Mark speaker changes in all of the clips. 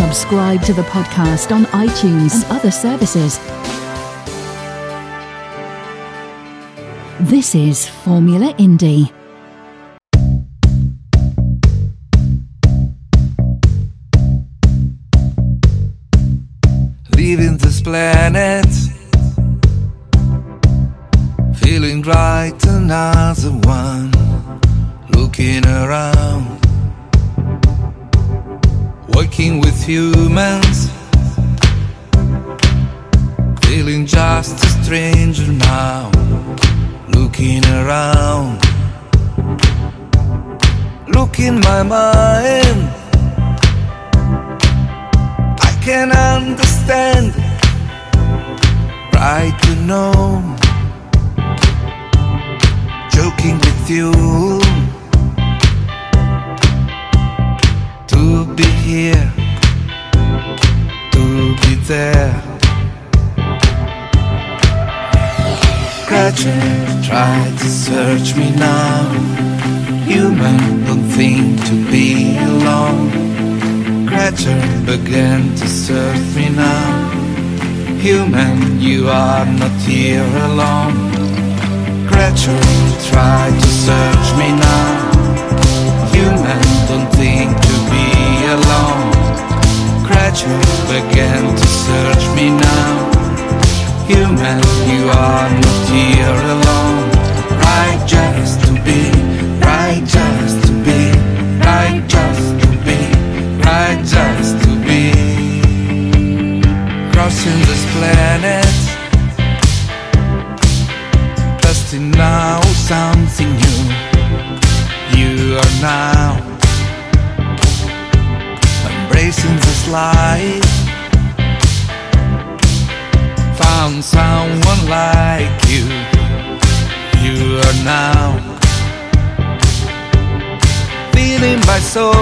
Speaker 1: Subscribe to the podcast on iTunes and other services. This is Formula Indie.
Speaker 2: leaving this planet. Feeling right, another one. Looking around, working with humans. Feeling just a stranger now. Looking around, look in my mind. I can understand, right to know, joking with you, there. Gradually try to search me now. Human don't think to be alone. Creature began to search me now. Human, you are not here alone. Creature, try to search me now. Human, don't think to. Creature began to search me now. Human, you are not here alone. Right just to be, right just to be, right just to be right just to be crossing this planet testing now something new you are now embracing this life. Found someone like you. You are now feeling my soul.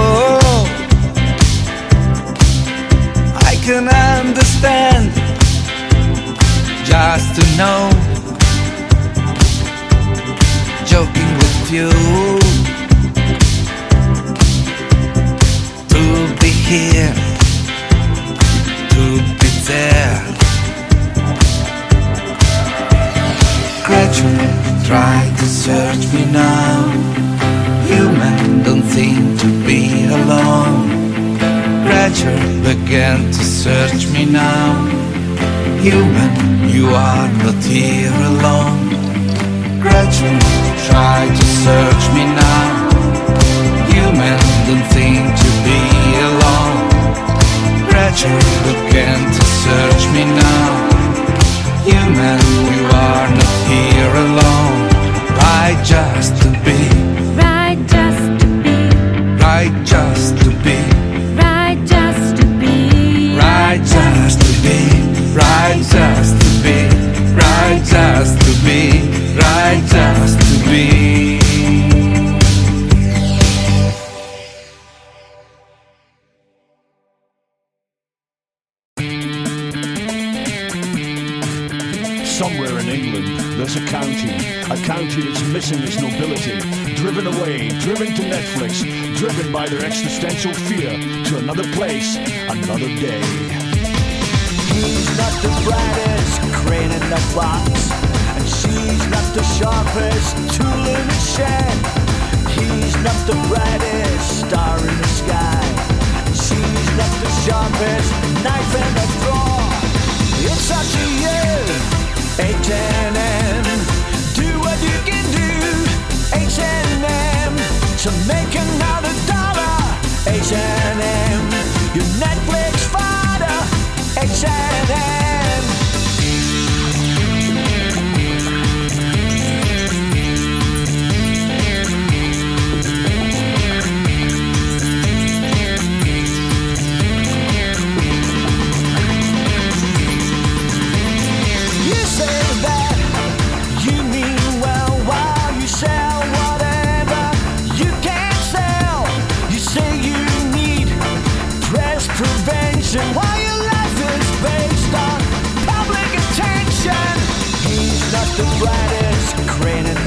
Speaker 2: I can understand. Just to know. Joking with you here to be there gradually try to search me now human don't seem to be alone gradually began to search me now. Human, you are not here alone. Gradually try to search me now. Human, don't think to. Gradually began to search me now. Human, you are not here alone. Right just to be,
Speaker 3: Right just to be,
Speaker 2: right just to be.
Speaker 4: Its nobility, driven away, driven to Netflix, driven by their existential fear to another place, another day.
Speaker 5: He's not the brightest crane in the box, and she's not the sharpest tool in the shed. He's not the brightest star in the sky, and she's not the sharpest knife in the drawer. It's up to you, H&M. H&M, to make another dollar. H&M, your Netflix father, H&M.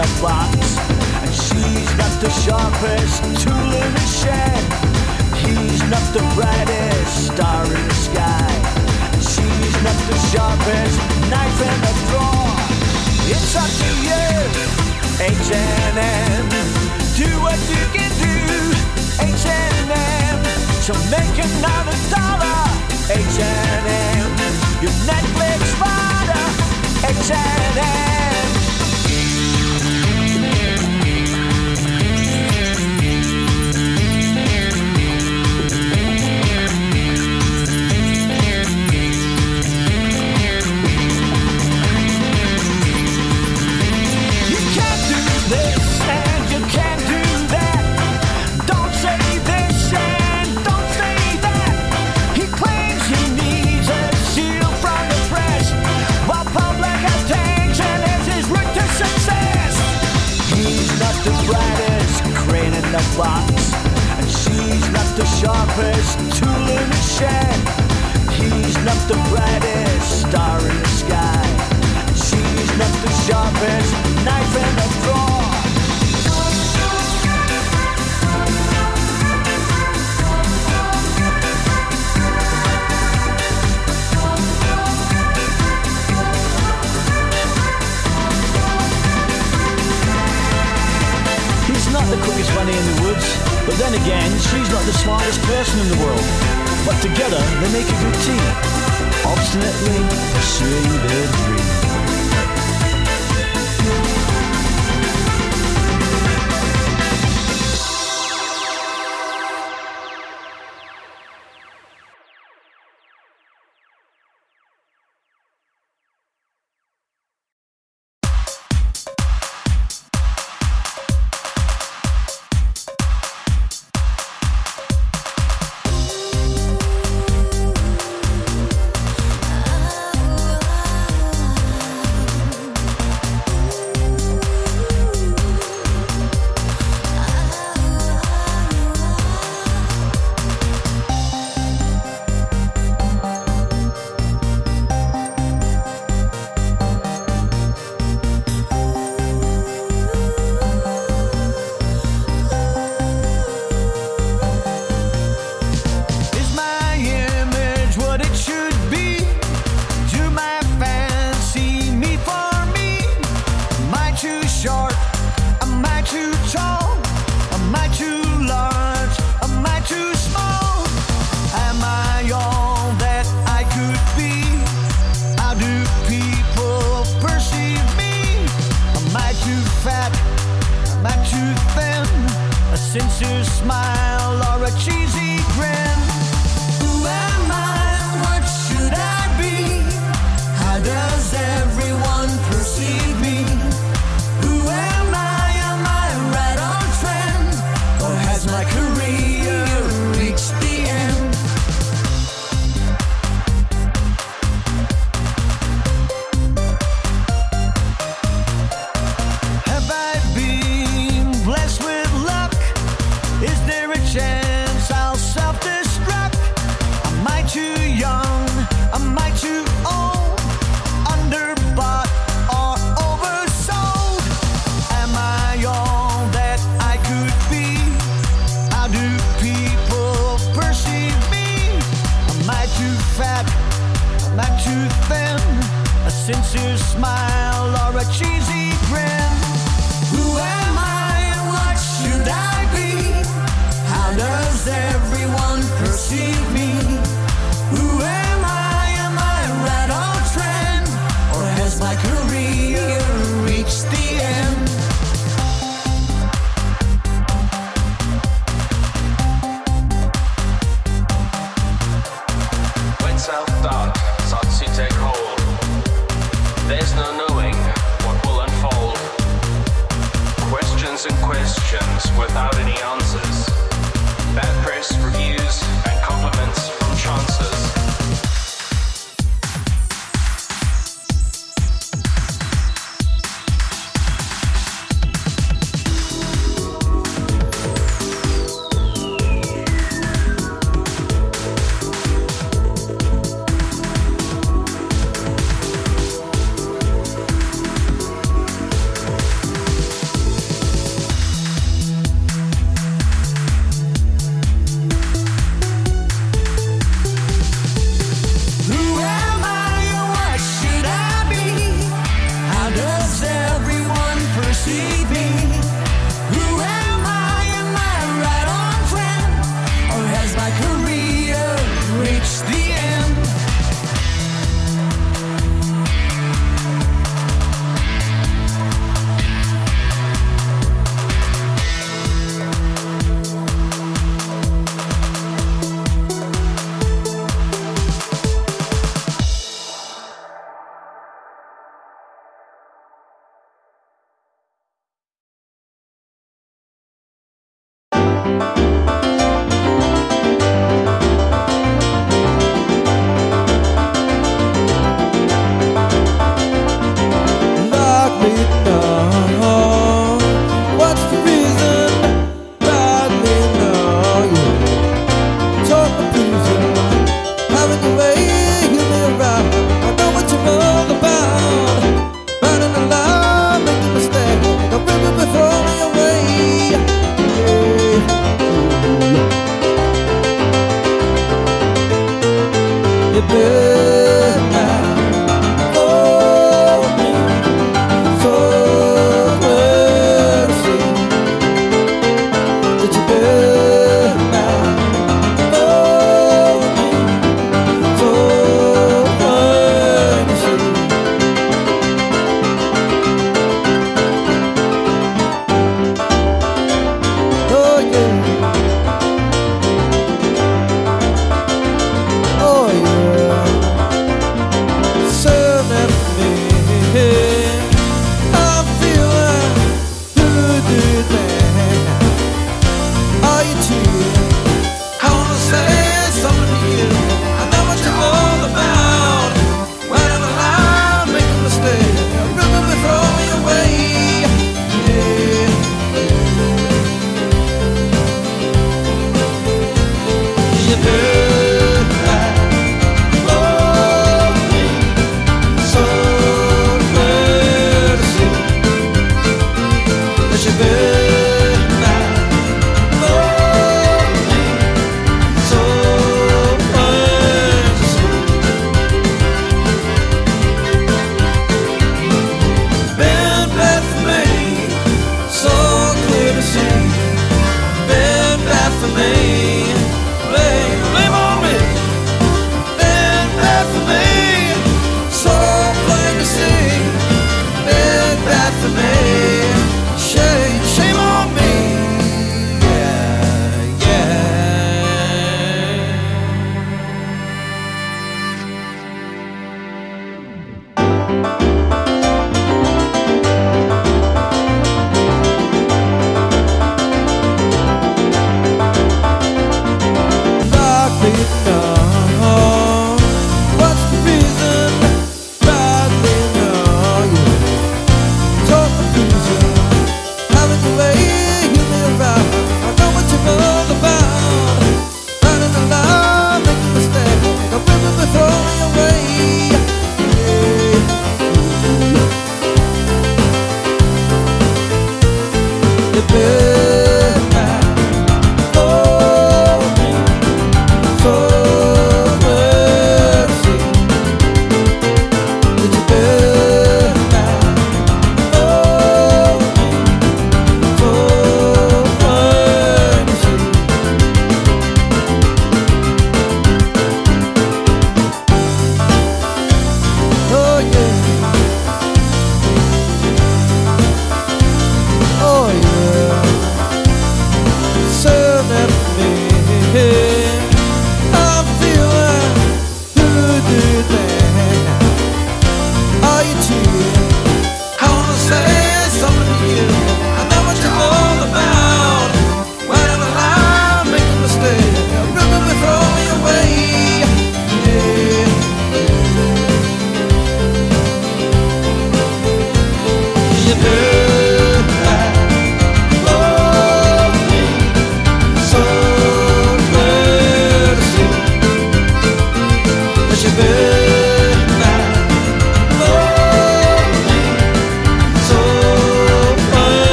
Speaker 5: a box. And she's not the sharpest tool in the shed. He's not the brightest star in the sky. And she's not the sharpest knife in the drawer. It's up to you, H&M. Do what you can do, H&M. So make another dollar, H&M. Your Netflix fighter, H&M. a box. And she's not the sharpest tool in the shed. He's not the brightest star in the sky. She's not the sharpest knife in the drawer. quickest bunny in the woods, but then again, she's not the smartest person in the world. But together, they make a good team. Obstinately pursuing their dream.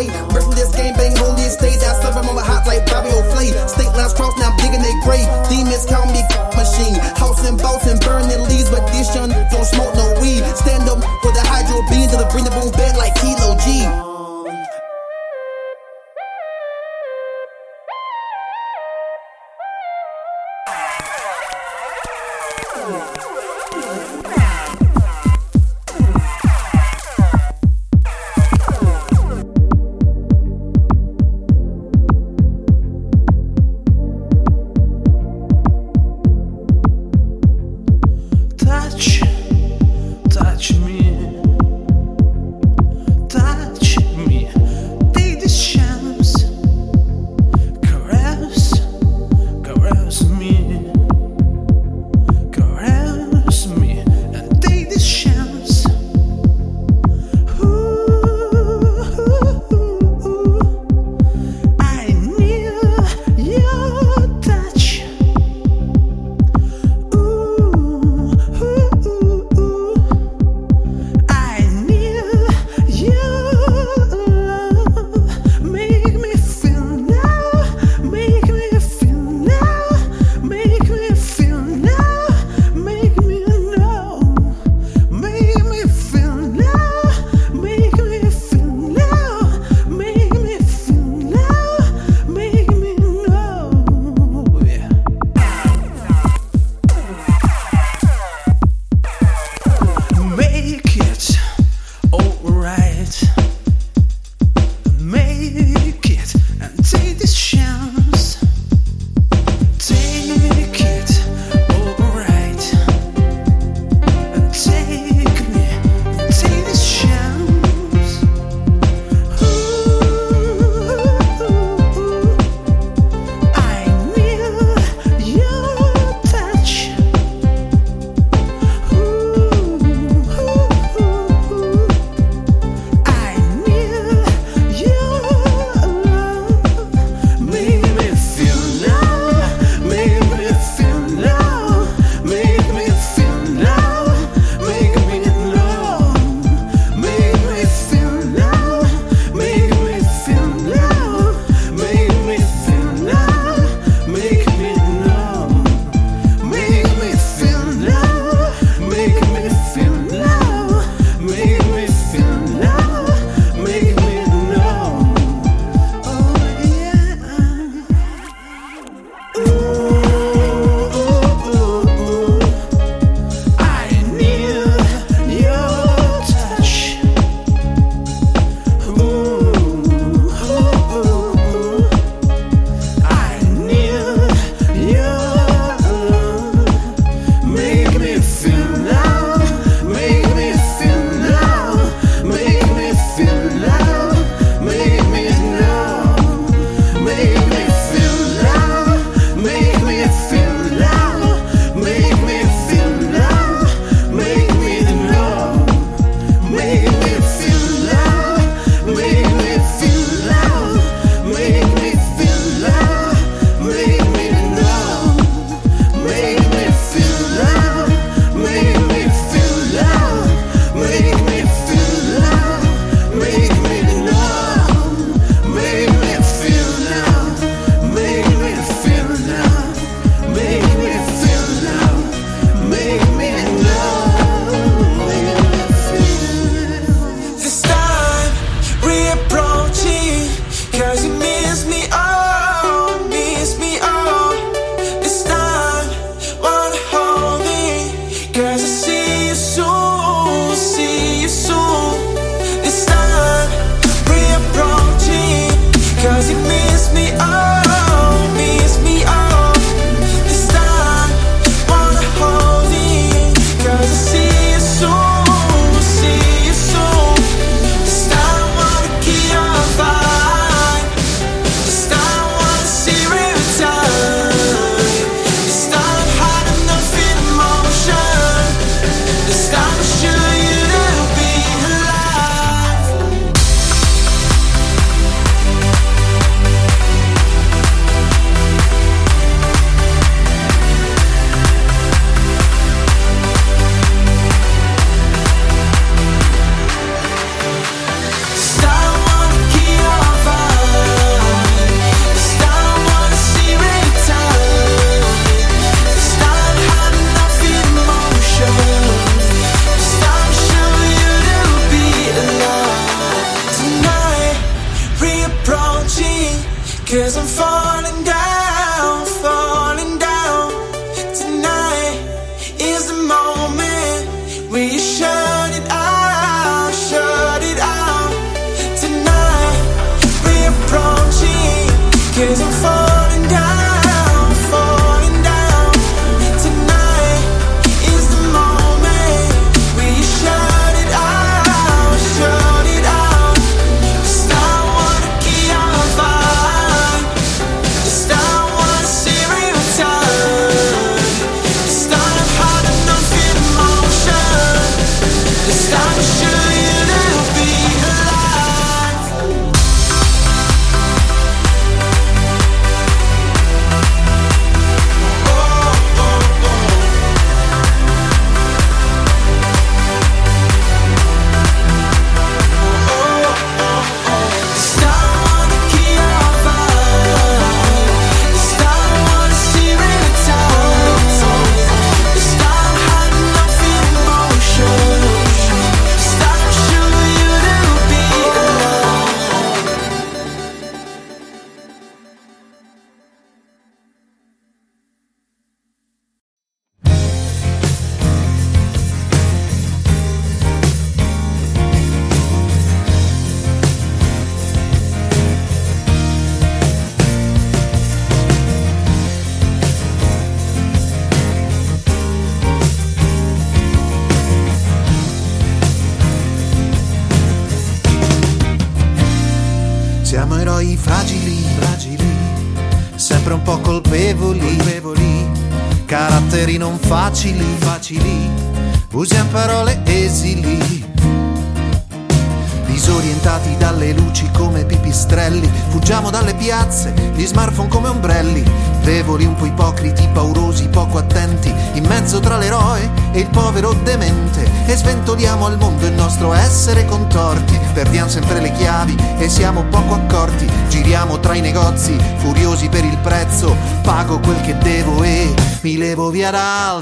Speaker 6: Real estate.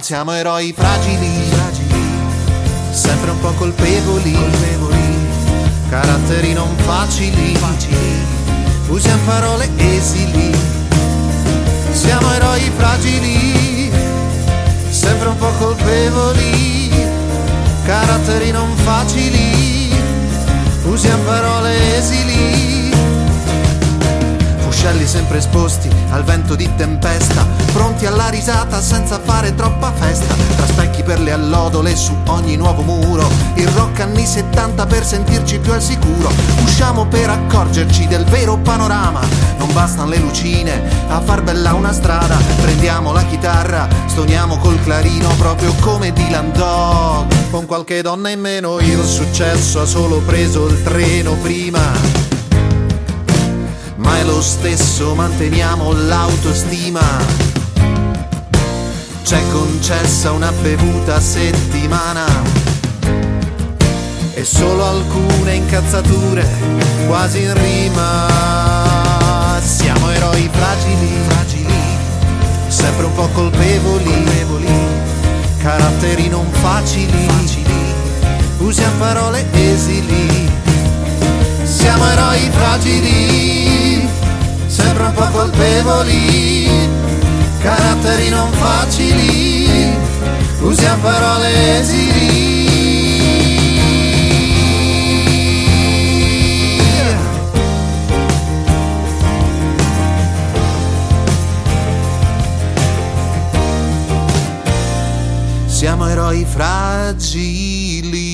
Speaker 7: Siamo eroi fragili, fragili, sempre un po' colpevoli, colpevoli caratteri non facili, facili, usiamo parole esili, siamo eroi fragili, sempre un po' colpevoli, caratteri non facili, usiamo parole esili. Fuscelli sempre esposti al vento di tempesta, risata senza fare troppa festa. Tra specchi per le allodole su ogni nuovo muro, il rock anni 70 per sentirci più al sicuro. Usciamo per accorgerci del vero panorama. Non bastano le lucine a far bella una strada. Prendiamo la chitarra, stoniamo col clarino proprio come Dylan Dog. Con qualche donna in meno il successo ha solo preso il treno prima ma è lo stesso, manteniamo l'autostima. C'è concessa una bevuta a settimana. E solo alcune incazzature quasi in rima. Siamo eroi fragili, fragili, sempre un po' colpevoli, colpevoli, caratteri non facili, facili, usiamo parole esili. Siamo eroi fragili, sempre un po' colpevoli, caratteri non facili, usiamo parole esili. Siamo eroi fragili.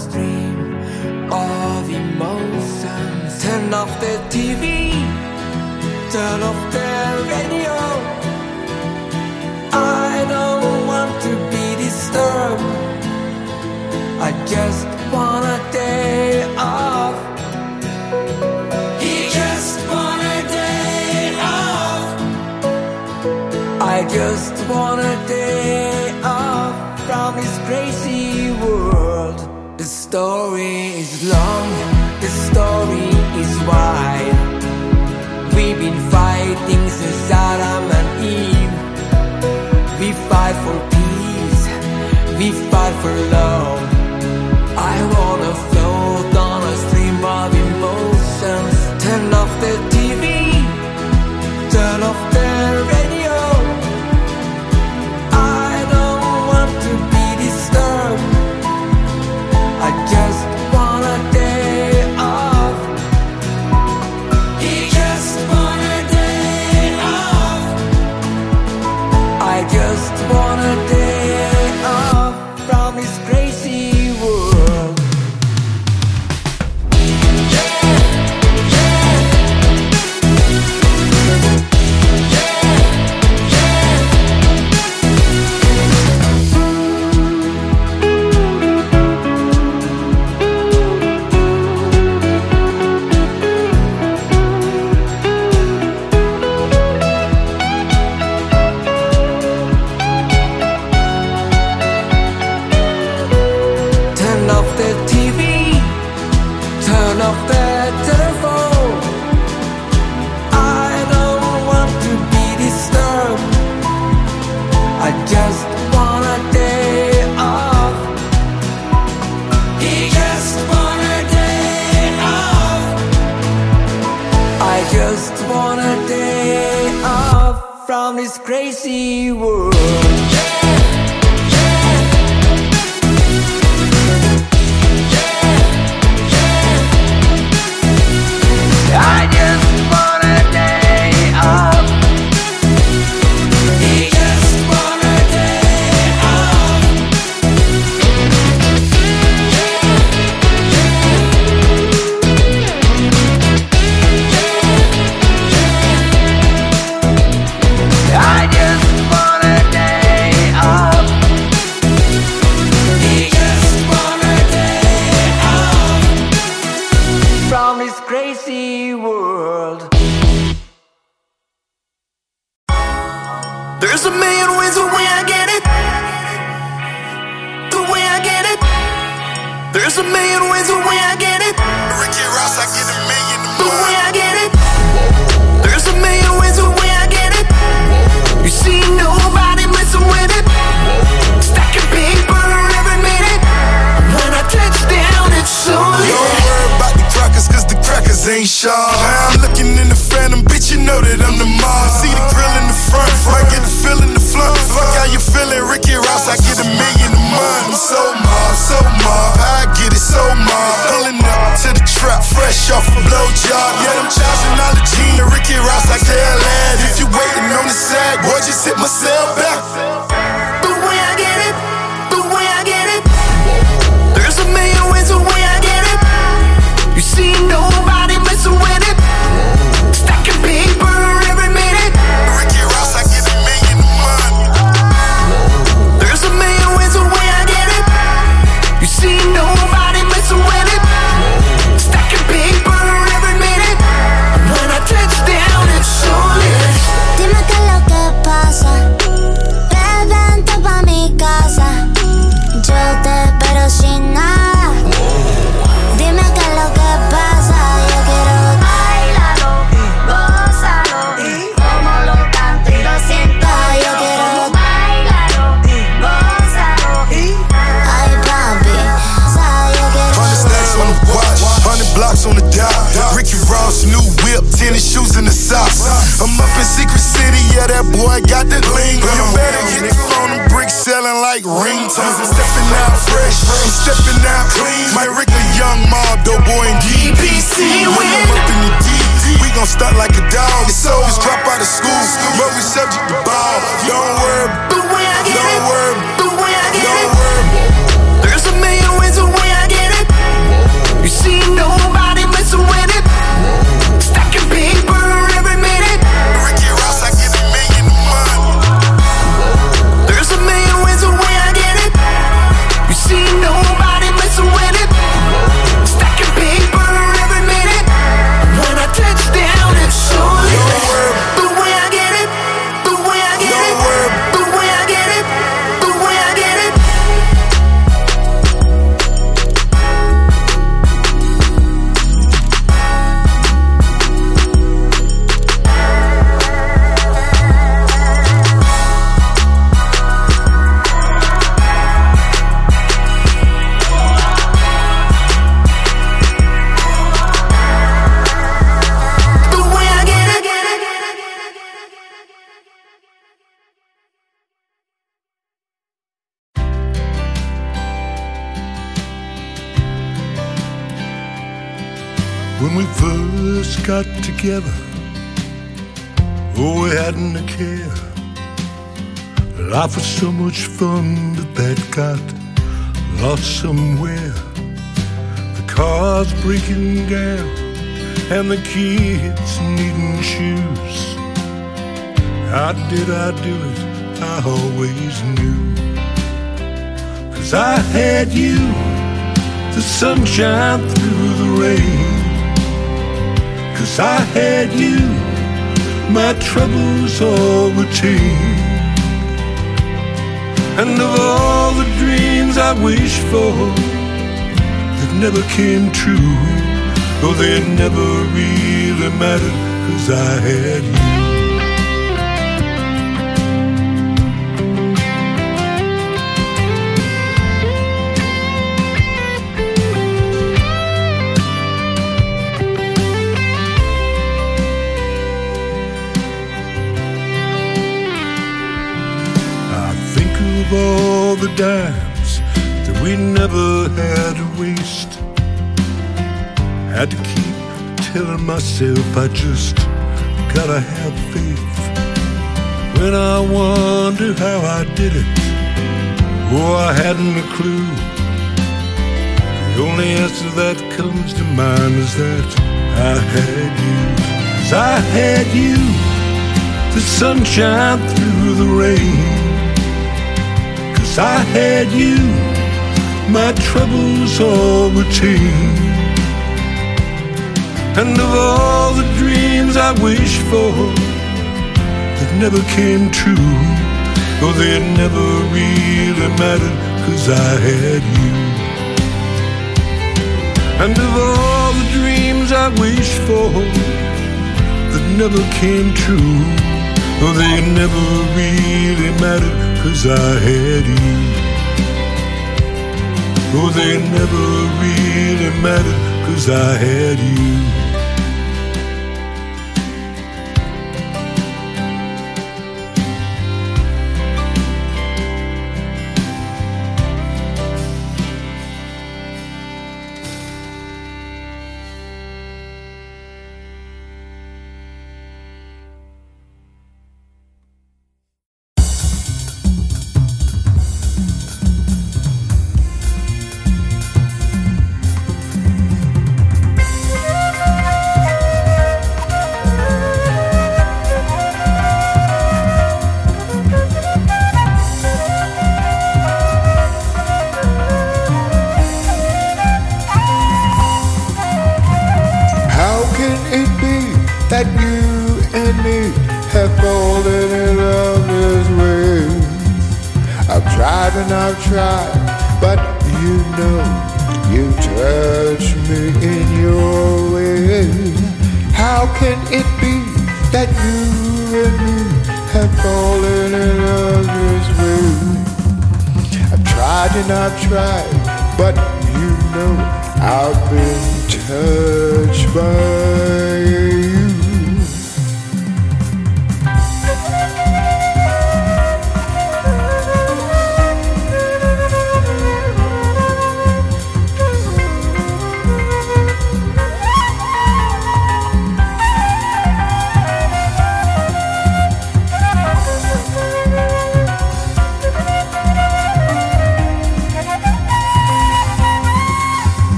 Speaker 8: Stream of emotions. Turn off the TV, turn off the radio. I don't want to be disturbed. I just want a day off. He just want a day off. I just want a day off from world. The story is long, the story is wide. We've been fighting since Adam and Eve. We fight for peace, we fight for love. I wanna float on a stream of emotions. Turn off the
Speaker 9: together. Oh, we hadn't a care. Life was so much fun, but that got lost somewhere. The car's breaking down, and the kids needing shoes. How did I do it? I always knew. Cause I had you, the sunshine through the rain. I had you, my troubles all were tame, And of all the dreams I wished for that never came true, though they never really mattered, cause I had you. Dimes that we never had to waste. Had to keep telling myself I just gotta have faith. When I wonder how I did it, oh, I hadn't a clue. The only answer that comes to mind is that I had you. 'Cause I had you, the sunshine through the rain. Cause I had you, my troubles all retained. And of all the dreams I wished for that never came true, though they never really mattered, cause I had you. And of all the dreams I wished for that never came true, though they never really mattered, cause I had you. Though they never really mattered, cause I had you.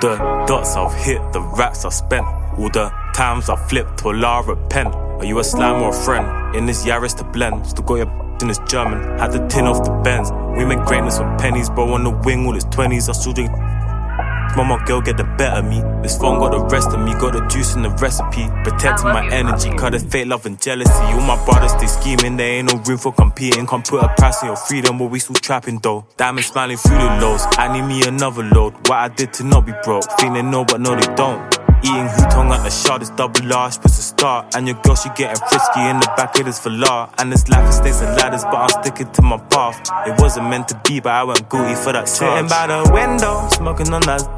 Speaker 10: The
Speaker 11: dots I've hit, the rats I've spent. All the times I've flipped till I repent. Are you a slime or a friend? In this Yaris to blend. Still got your in this German. Had the tin off the Benz. We make greatness with pennies, bro. On the wing, all his 20s. I still drink. Mama girl get the better me. This phone got the rest of me, got the juice in the recipe. Protecting my energy, cut the fake love and jealousy. All my brothers they scheming, there ain't no room for competing. Can't put a price on your freedom, but we still trapping though. Diamond smiling through the lows. I need me another load. What I did to not be broke, feeling no, but no they don't. Eating hutong at the shard is double R, supposed to start. And your girl, she getting frisky in the back of this Velar. And this life is stairs and ladders, but I'm sticking to my path. It wasn't meant to be, but I went goofy for that charge. Sitting by the window, smoking on that.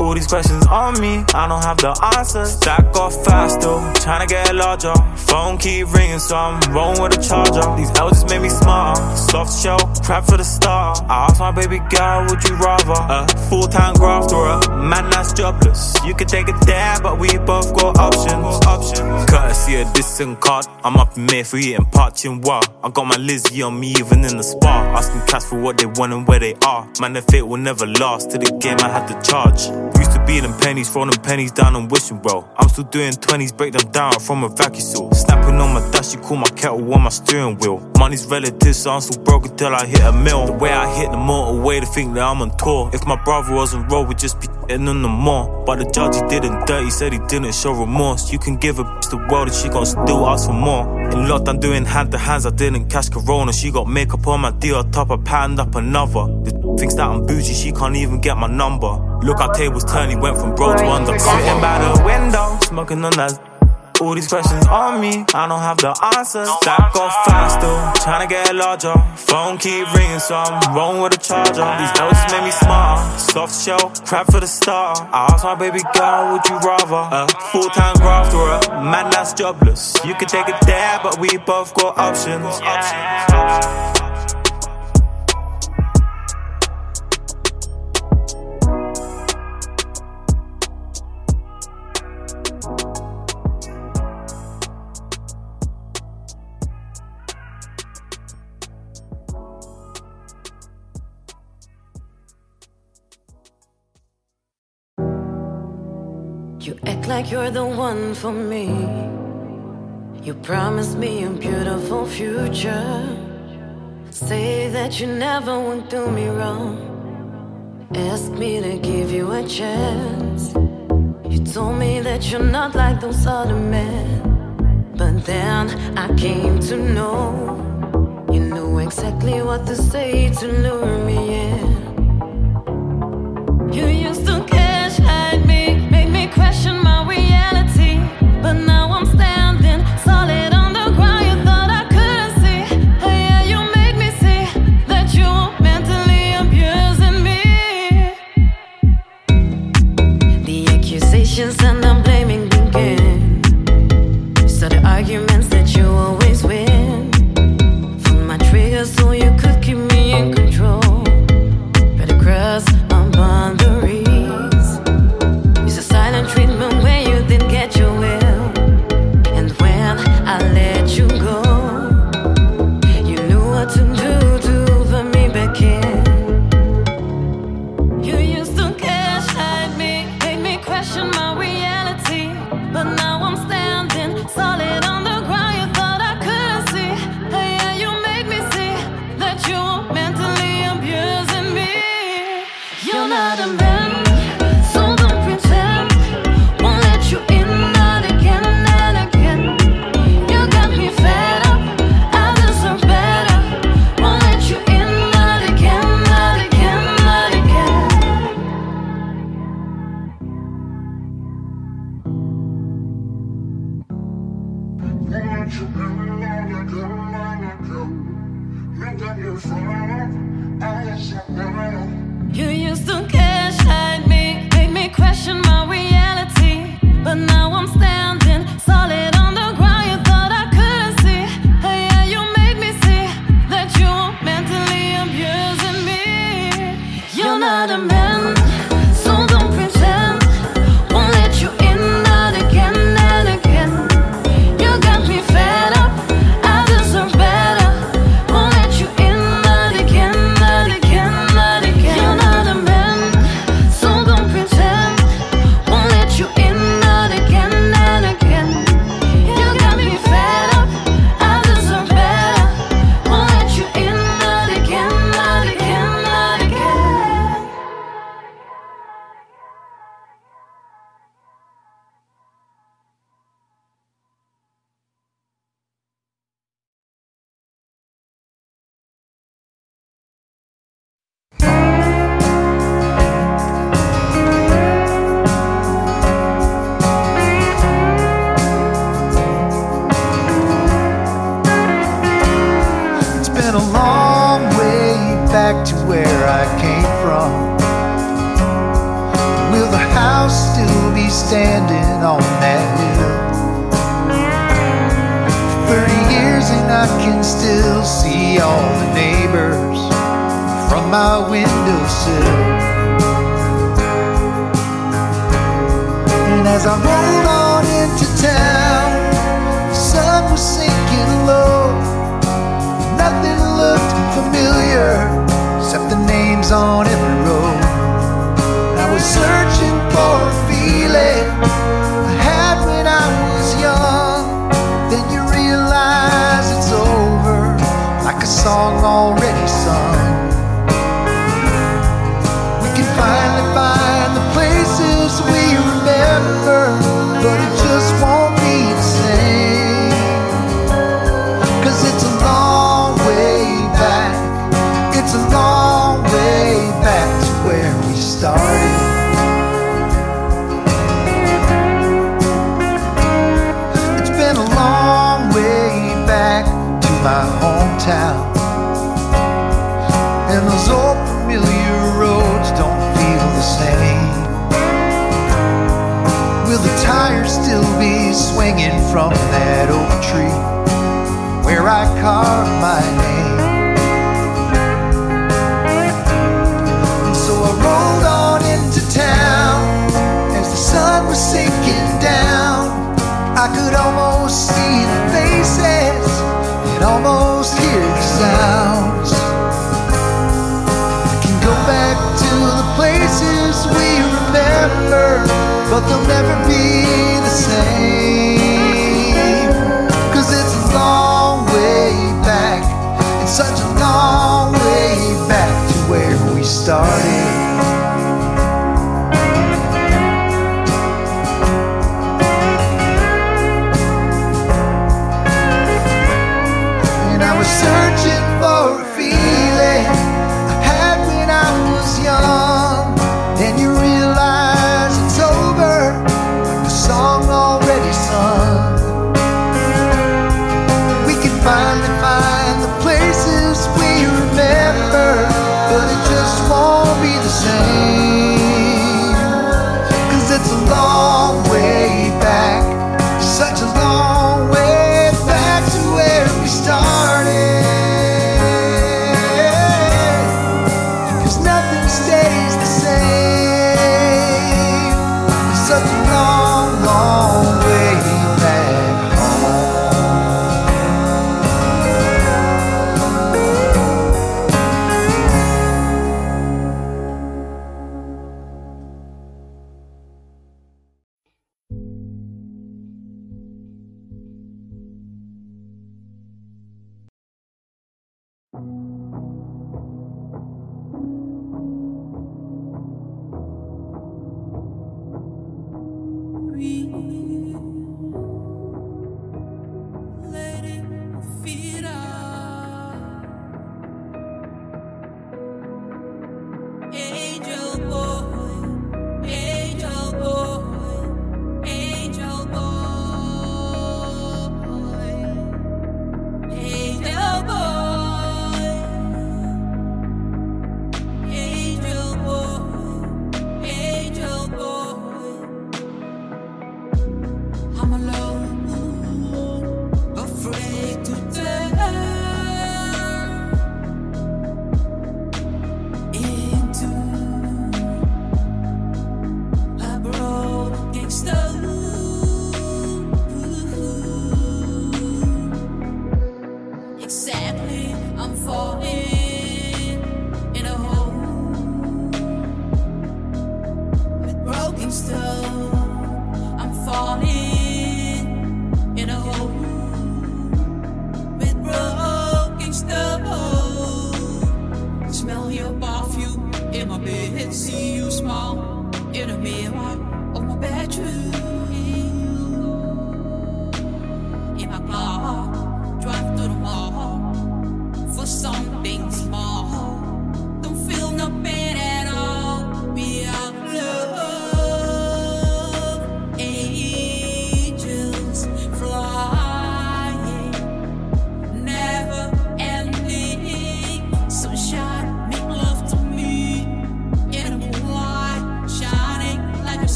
Speaker 11: All these questions on me, I don't have the answers. Stack got fast still, trying to get larger. Phone keep ringing, so I'm rolling with a charger. These just made me smarter. Soft shell, crap for the star. I asked my baby girl, would you rather a full time graft or a man that's jobless? You can take it there, but we both got options. options. Courtesy of distant card, I'm up in Mayfair eating Park Chinois. I got my Lizzie on me even in the spa. Asking cats for what they want and where they are. Man, the fate will never last. To the game, I had to charge. Used to be them pennies, throwing them pennies down and wishing well. I'm still doing 20s, break them down from a vacuum seal. Snapping on my dash, you call my kettle on my steering wheel. Money's relative, so I'm still broke until I hit a mill. The way I hit the motorway to think that I'm on tour. If my brother wasn't roll, we'd just be getting on the more. But the judge, he didn't dirty, said he didn't show remorse. You can give a bitch the world and she gon' still ask for more. In lockdown, doing hand to hands, I didn't catch corona. She got makeup on my deal, top, I patterned up another. The thinks that I'm bougie, she can't even get my number. Look, our tables turned, he went from bro to undercover. Sitting by the window, smoking on that. All these questions on me, I don't have the answers. Stack off faster, to get larger. Phone keep ringing, so I'm rolling with a charger. These notes made me smarter. Soft shell, crap for the start. I asked my baby girl, would you rather a full time graft or a man that's jobless? You could take it there, but we both got options. options.
Speaker 12: You like you're the one for me. You promised me a beautiful future. Say that you never would do me wrong. Ask me to give you a chance. You told me that you're not like those other men. But then I came to know you knew exactly what to say to lure me in. But
Speaker 13: they'll never be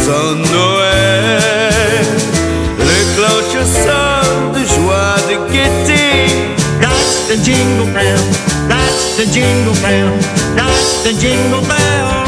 Speaker 14: c'est un Noël. Les cloches sonnent de joie, de gaieté.
Speaker 15: That's the jingle bell, that's the jingle bell, that's the jingle bell.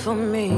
Speaker 12: For me.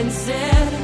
Speaker 12: And said,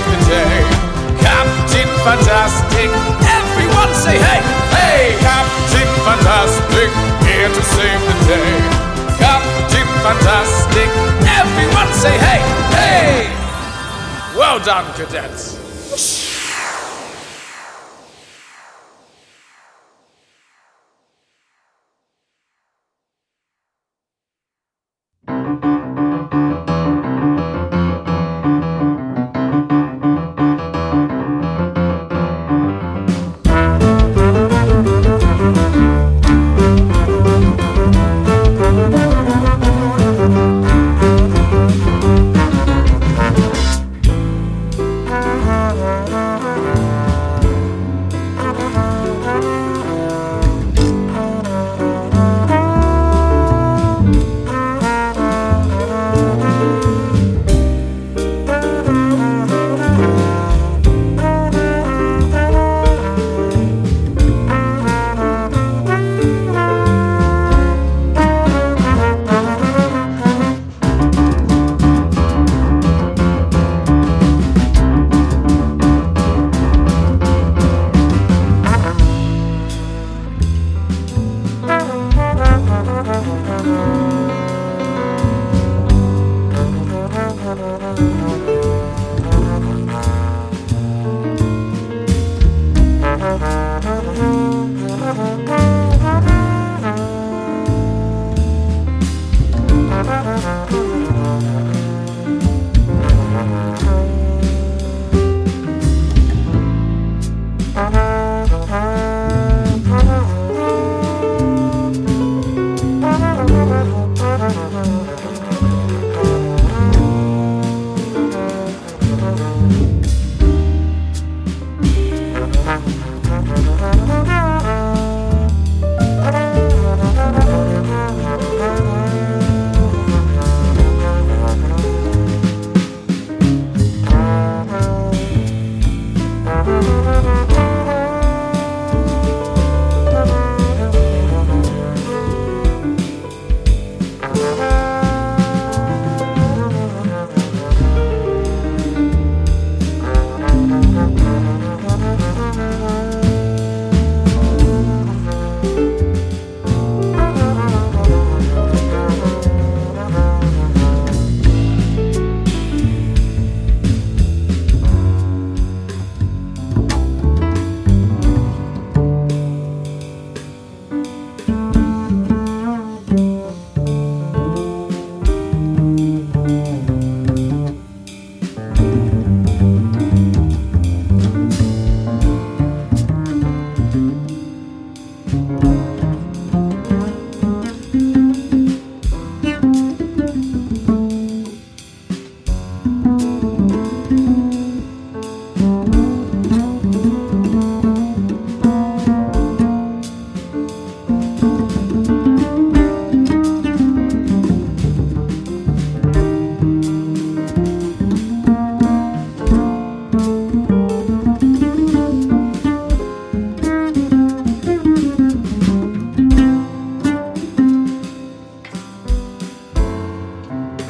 Speaker 16: save the day. Captain Fantastic, everyone say hey, hey! Captain Fantastic, here to save the day. Captain Fantastic, everyone say hey, hey!
Speaker 17: Well done, cadets.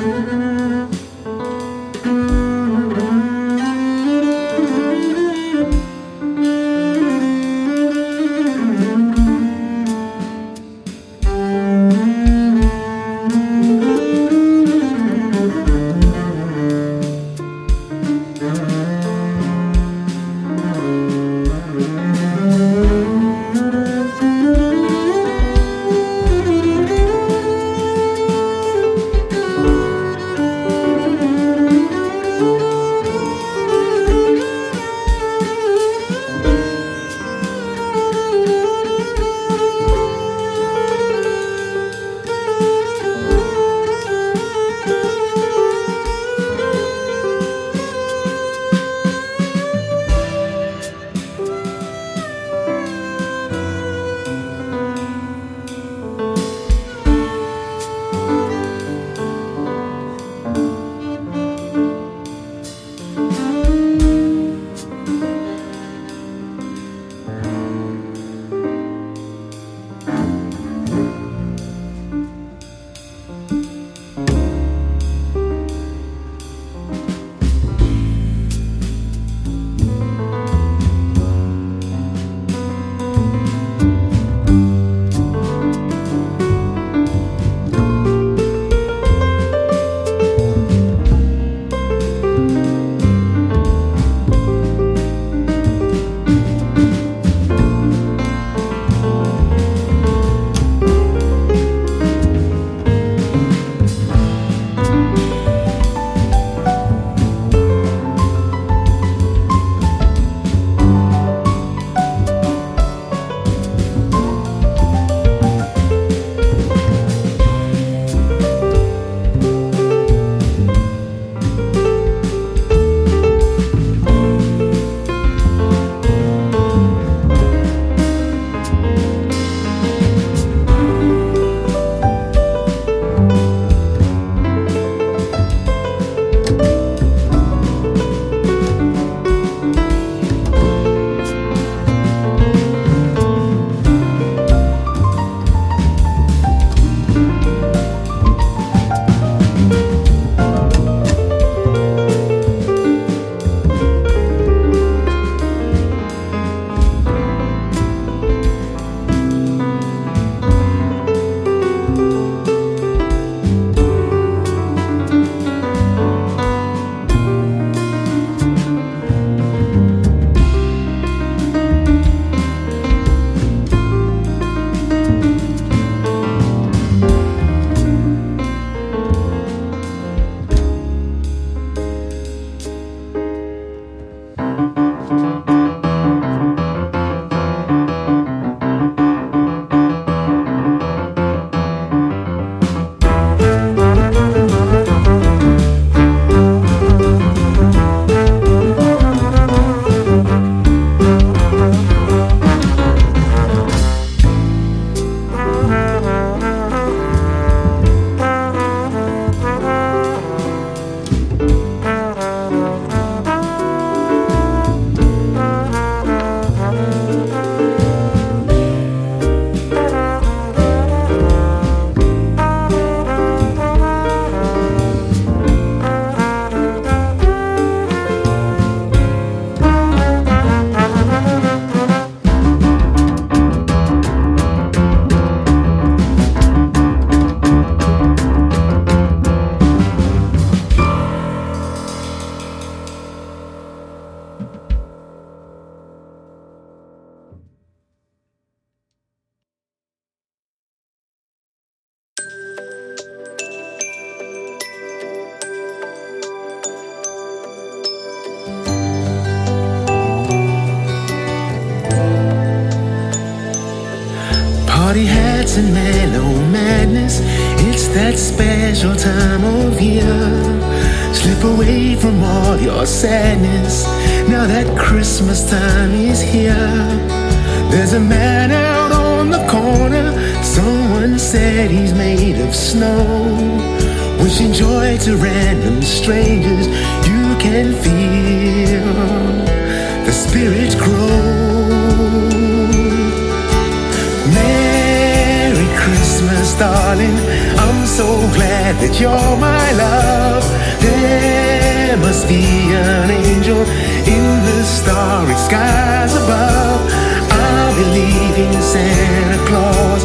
Speaker 18: Mm-hmm. Christmas time is here. There's a man out on the corner. Someone said he's made of snow. Wishing joy to random strangers. You can feel the spirit grow. Merry Christmas, darling. I'm so glad that you're my love. There must be an angel in the starry skies above. I believe in Santa Claus.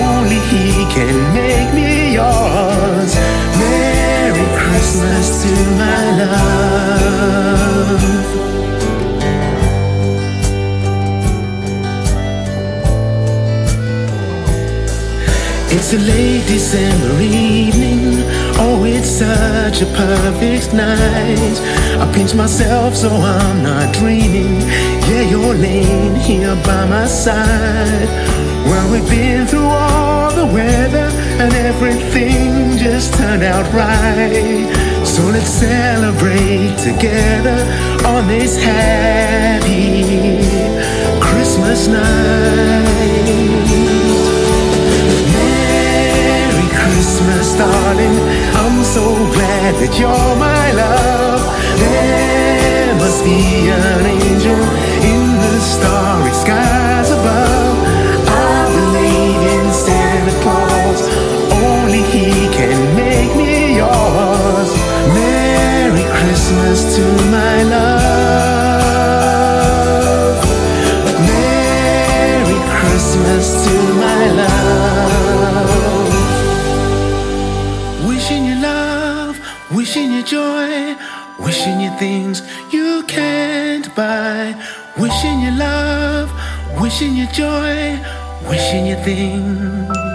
Speaker 18: Only he can make me yours. Merry Christmas to my love. It's a late December evening. Oh, it's such a perfect night. I pinch myself so I'm not dreaming. Yeah, you're laying here by my side. Well, we've been through all the weather and everything just turned out right. So let's celebrate together on this happy Christmas night. Darling. I'm so glad that you're my love. There must be an angel in the starry skies above. I believe in Santa Claus. Only he can make me yours. Merry Christmas to my love. Merry Christmas to my love. Things you can't buy. Wishing you love, wishing you joy, wishing you things.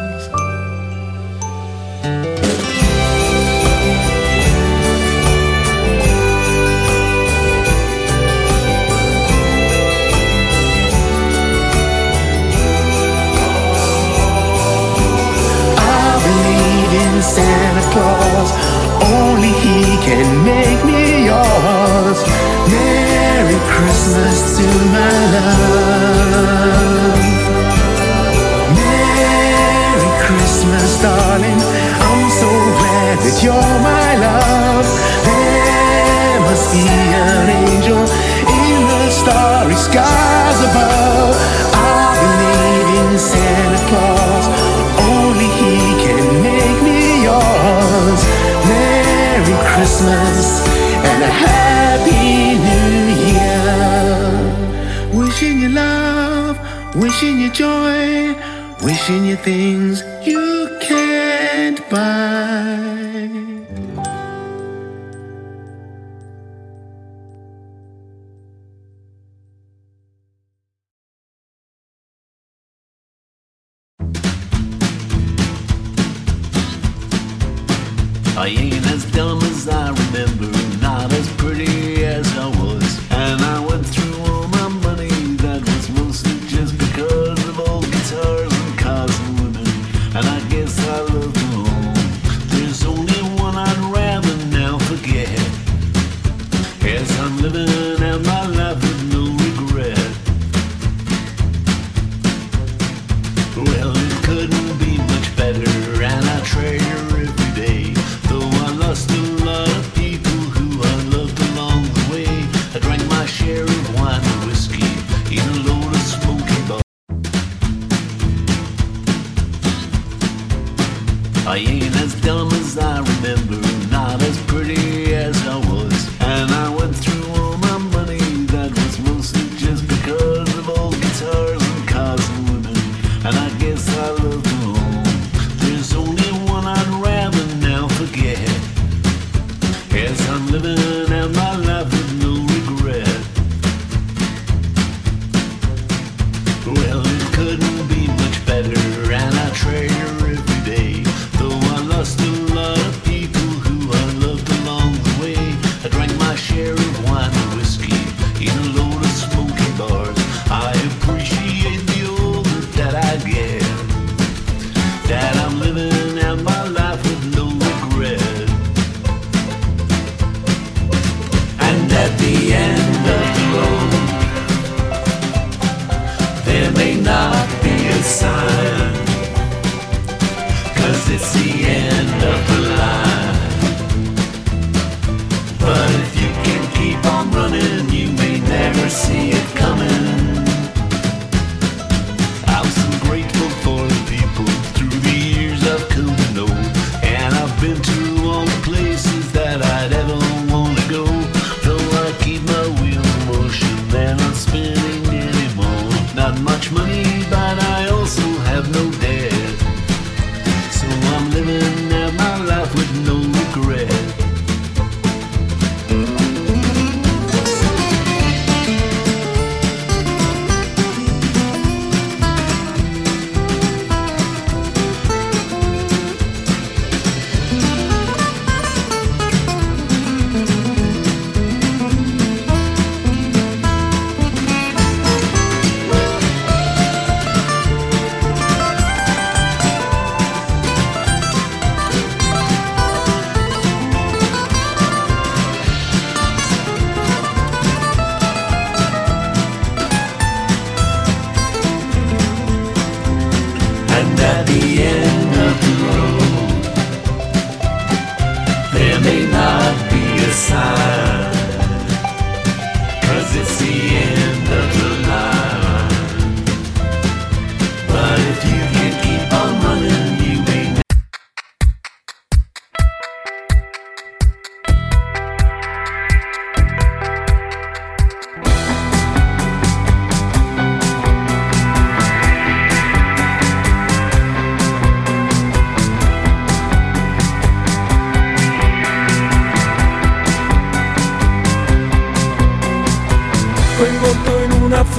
Speaker 18: That you're my love. There must be an angel in the starry skies above. I believe in Santa Claus. Only he can make me yours. Merry Christmas and a happy new year. Wishing you love, wishing you joy, wishing you things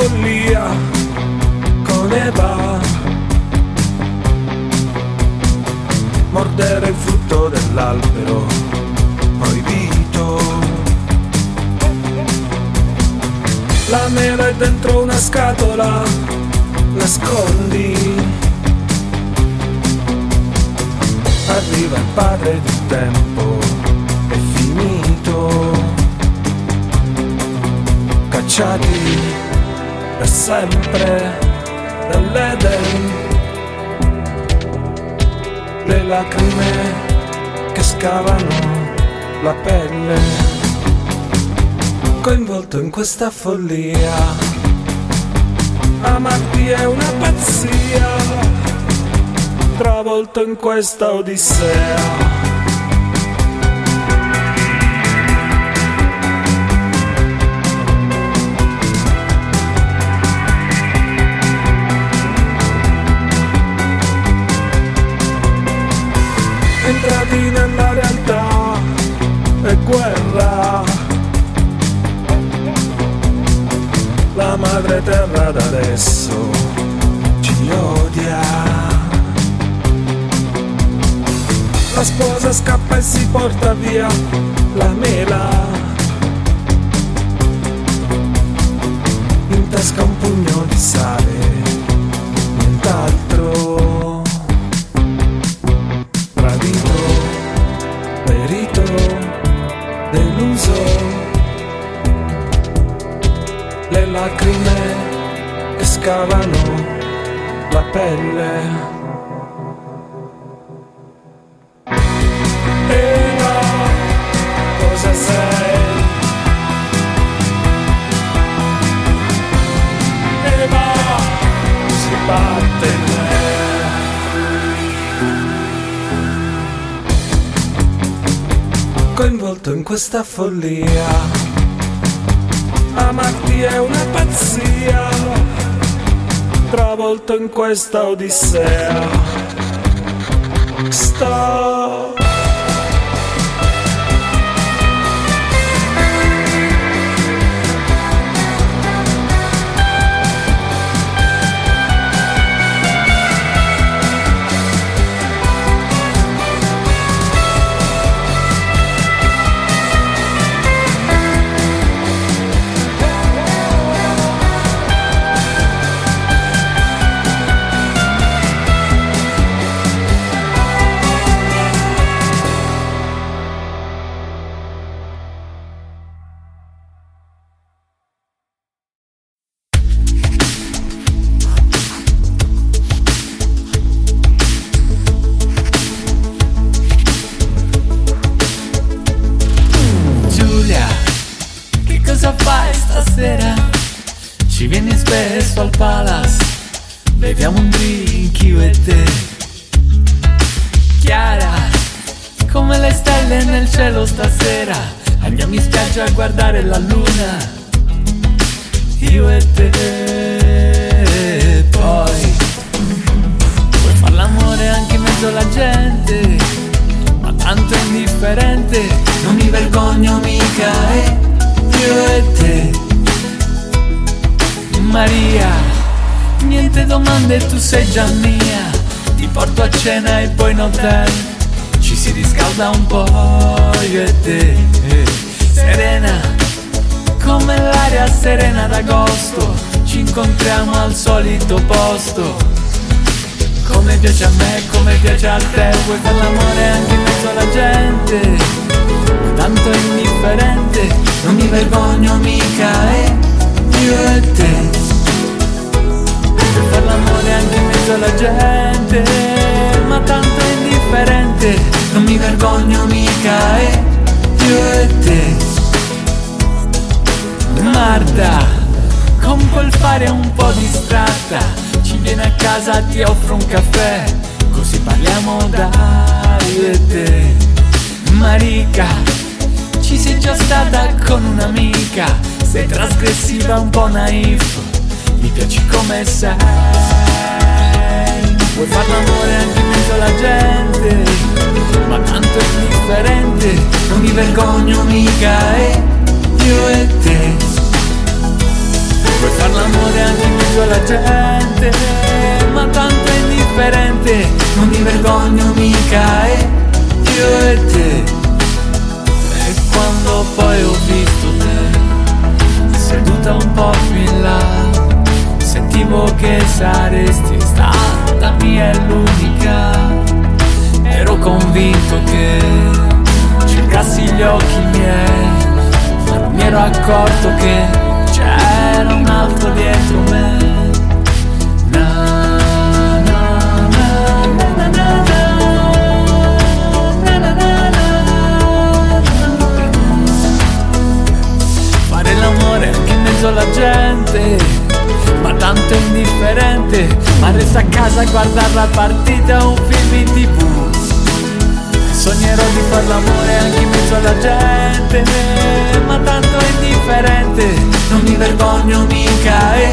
Speaker 15: follia con Eva. Mordere il frutto dell'albero proibito. La mela è dentro una scatola, nascondi. Arriva il padre del tempo, è finito cacciati sempre dall'Eden. Le lacrime che scavano la pelle, coinvolto in questa follia. Amarti è una pazzia, travolto in questa odissea. Adesso ci odia. La sposa scappa e si porta via la mela. In tasca un pugno di sale, nient'altro tradito, perito, deluso, le lacrime scavano la pelle. coinvolto in questa follia. Amarti è una pazzia travolto in questa odissea. Sto
Speaker 19: stasera. Andiamo in spiaggia a guardare la luna. Io e te. Poi Puoi far l'amore anche in mezzo alla gente? Ma tanto è indifferente Non mi vergogno mica eh. Io e te. Maria Niente domande, tu sei già mia. Ti porto a cena e poi in hotel si riscalda un po' io e te. Serena Come l'aria serena d'agosto Ci incontriamo al solito posto. Come piace a me, come piace a te Vuoi fare l'amore anche in mezzo alla gente? Tanto indifferente Non mi vergogno mica, eh Io e te. Per far l'amore anche in mezzo alla gente Ma tanto indifferente mi vergogno mica eh. Io e te. Marta Con quel fare un po' distratta Ci viene a casa, ti offro un caffè. Così parliamo da io e te. Marica Ci sei già stata con un'amica. Sei trasgressiva, un po' naif. Mi piaci come sei. Vuoi far l'amore anche in mezzo alla gente Ma tanto è indifferente Non mi vergogno mica eh Io e te. Vuoi far l'amore anche in mezzo alla gente Ma tanto è indifferente Non mi vergogno mica eh Io e te. E quando poi ho visto te Seduta un po' più in là Sentivo che saresti stata mia e l'unica ero convinto che cercassi gli occhi miei, ma non mi ero accorto che c'era un altro dietro me. Fare l'amore anche in mezzo alla gente ma tanto indifferente ma resta a casa a guardare la partita un film in tv Sognerò di far l'amore anche in mezzo alla gente. Ma tanto è indifferente Non mi vergogno mica eh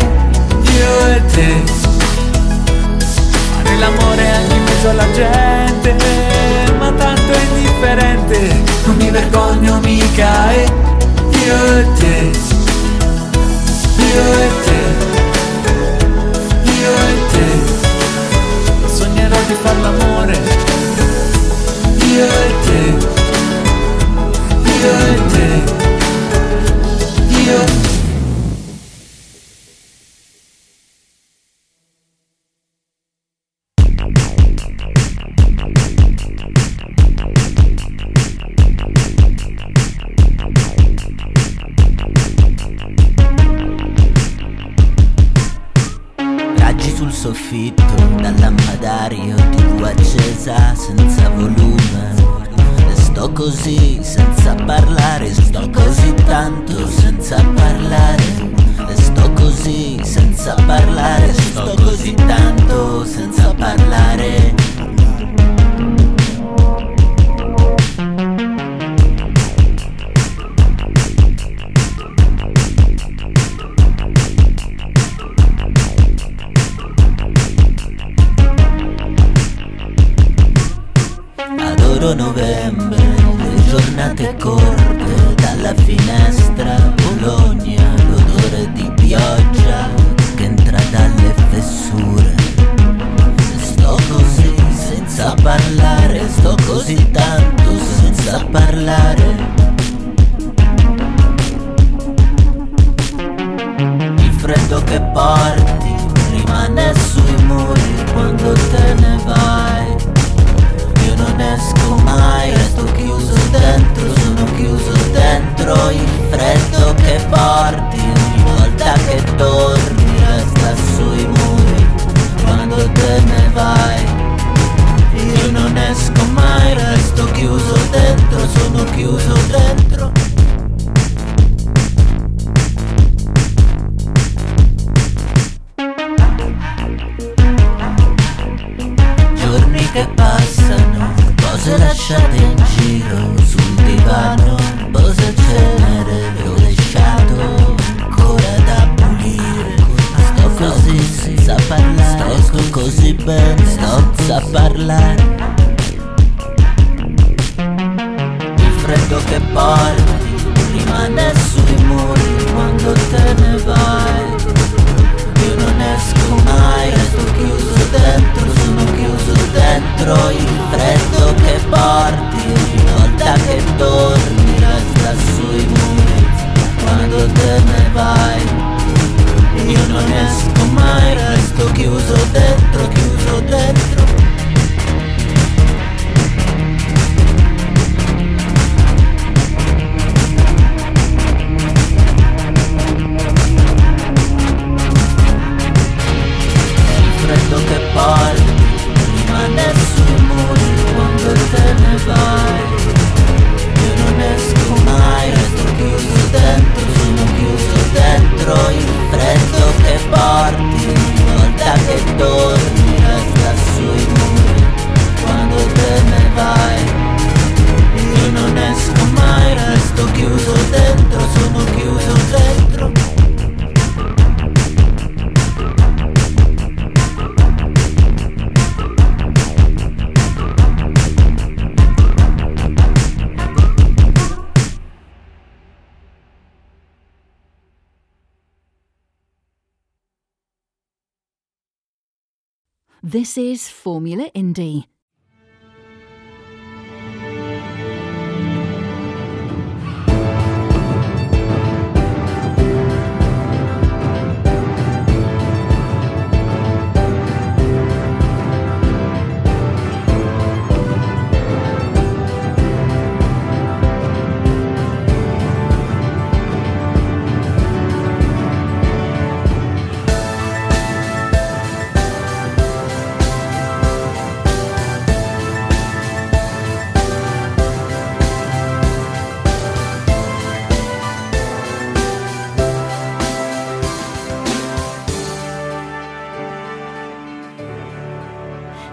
Speaker 19: Io e te. Fare l'amore anche in mezzo alla gente Ma tanto è indifferente Non mi vergogno mica eh Io e te. Io e te. Io e te. Sognerò di far l'amore Io e te. Io e te. Io
Speaker 20: Raggi